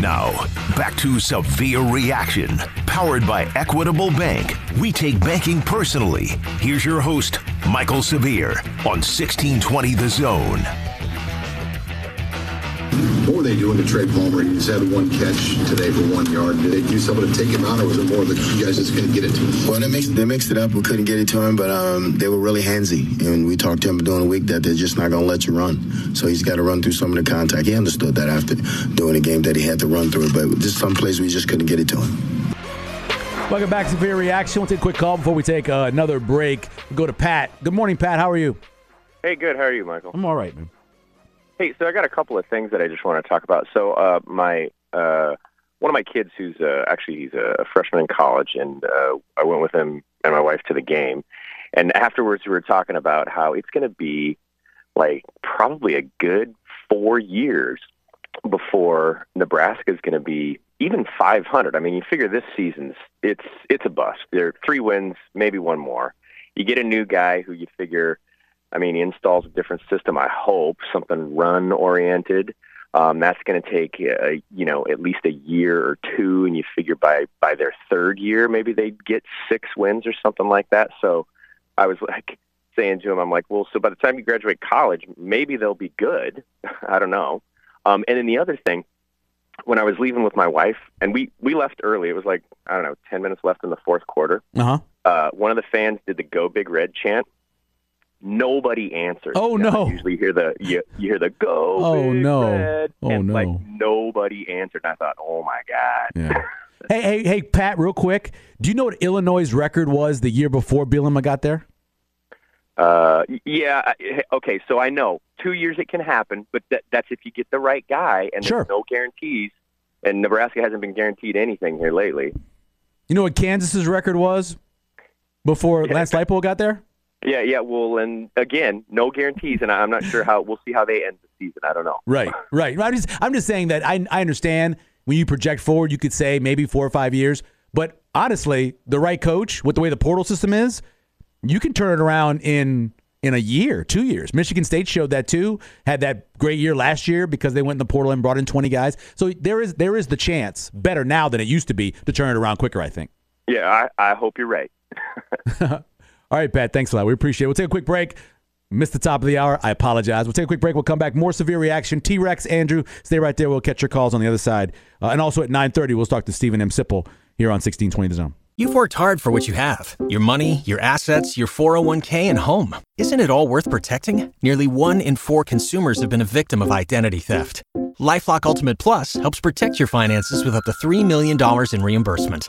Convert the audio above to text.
Now, back to Severe Reaction, powered by Equitable Bank. We take banking personally. Here's your host, Mike'l Severe, on 1620 The Zone. What were they doing to Trey Palmer? He just had one catch today for one yard. Did they do something to take him out, or was it more that you guys just couldn't get it to him? Well, they mixed, they mixed it up. We couldn't get it to him, but um, they were really handsy. And we talked to him during the week that they're just not going to let you run. So he's got to run through some of the contact. He understood that after doing the game that he had to run through it, but just some places we just couldn't get it to him. Welcome back to Severe Reaction. We'll take a quick call before we take uh, another break. We'll go to Pat. Good morning, Pat. How are you? Hey, good. How are you, Mike'l? I'm all right, man. Hey, so I got a couple of things that I just want to talk about. So, uh, my uh, one of my kids, who's uh, actually he's a freshman in college, and uh, I went with him and my wife to the game. And afterwards, we were talking about how it's going to be like probably a good four years before Nebraska is going to be even 500. I mean, you figure this season's it's it's a bust. There are three wins, maybe one more. You get a new guy who you figure I mean, he installs a different system. I hope something run oriented. Um, that's going to take uh, you know at least a year or two, and you figure by by their third year, maybe they'd get six wins or something like that. So I was like saying to him, I'm like, well, so by the time you graduate college, maybe they'll be good. I don't know. Um, and then the other thing, when I was leaving with my wife, and we we left early. It was like I don't know, ten minutes left in the fourth quarter. Uh-huh. Uh, one of the fans did the "Go Big Red" chant nobody answers. Oh You know, no! I usually hear the you, you hear the go. Oh, no. Red, Oh, and no. Like nobody answered. And I thought, oh my god. Yeah. hey, hey, hey, Pat. Real quick, do you know what Illinois' record was the year before Bielema got there? Uh, yeah. Okay. So I know two years it can happen, but that, that's if you get the right guy, and Sure. there's no guarantees. And Nebraska hasn't been guaranteed anything here lately. You know what Kansas's record was before Lance Leipold got there? Yeah, yeah. Well, and again, no guarantees, and I'm not sure how. We'll see how they end the season. I don't know. Right, right. I'm just, I'm just saying that I, I understand when you project forward, you could say maybe four or five years. But honestly, the right coach, with the way the portal system is, you can turn it around in in a year, two years. Michigan State showed that too. Had that great year last year because they went in the portal and brought in 20 guys. So there is there is the chance, better now than it used to be, to turn it around quicker. I think. Yeah, I, I hope you're right. All right, Pat. Thanks a lot. We appreciate it. We'll take a quick break. Missed the top of the hour. I apologize. We'll take a quick break. We'll come back. More severe reaction. T Rex, Andrew, stay right there. We'll catch your calls on the other side. Uh, and also at 9:30, we'll talk to Steven M. Sipple here on 1620 The Zone. You've worked hard for what you have your money, your assets, your 401k, and home. Isn't it all worth protecting? Nearly one in four consumers have been a victim of identity theft. Lifelock Ultimate Plus helps protect your finances with up to $3 million in reimbursement.